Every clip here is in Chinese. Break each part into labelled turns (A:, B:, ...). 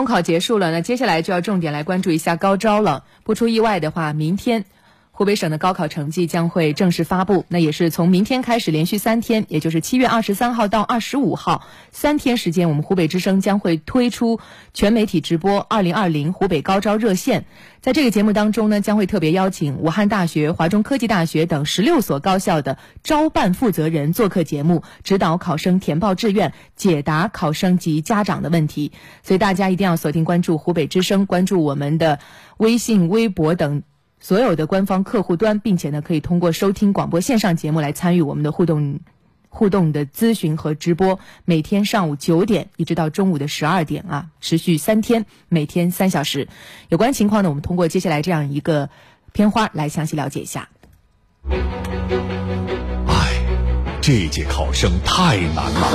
A: 中考结束了，那接下来就要重点来关注一下高招了。不出意外的话，明天。湖北省的高考成绩将会正式发布，那也是从明天开始，连续三天，也就是七月二十三号到二十五号三天时间，我们湖北之声将会推出全媒体直播二零二零湖北高招热线。在这个节目当中呢，将会特别邀请武汉大学、华中科技大学等十六所高校的招办负责人做客节目，指导考生填报志愿，解答考生及家长的问题。所以大家一定要锁定关注湖北之声，关注我们的微信、微博等。所有的官方客户端，并且呢，可以通过收听广播线上节目来参与我们的互动、互动的咨询和直播。每天上午九点一直到中午的十二点啊，持续三天，每天三小时。有关情况呢，我们通过接下来这样一个片花来详细了解一下。
B: 这届考生太难了，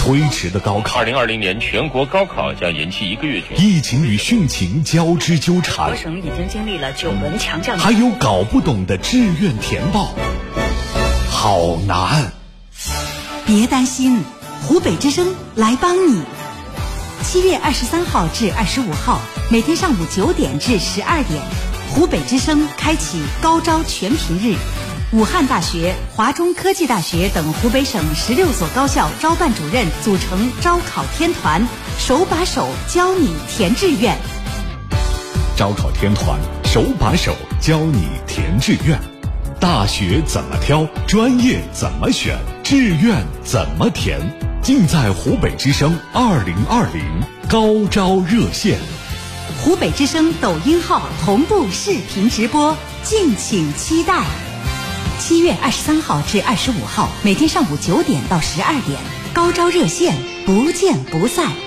B: 推迟的高考。
C: 二零二零年全国高考将延期一个月。
B: 疫情与汛情交织纠缠。
D: 我省已经经历了九轮强降。
B: 还有搞不懂的志愿填报，好难。
E: 别担心，湖北之声来帮你。七月二十三号至二十五号，每天上午九点至十二点，湖北之声开启高招全频日。武汉大学、华中科技大学等湖北省十六所高校招办主任组成招考天团，手把手教你填志愿。
B: 招考天团手把手教你填志愿，大学怎么挑，专业怎么选，志愿怎么填，尽在湖北之声二零二零高招热线。
E: 湖北之声抖音号同步视频直播，敬请期待。七月二十三号至二十五号，每天上午九点到十二点，高招热线不见不散。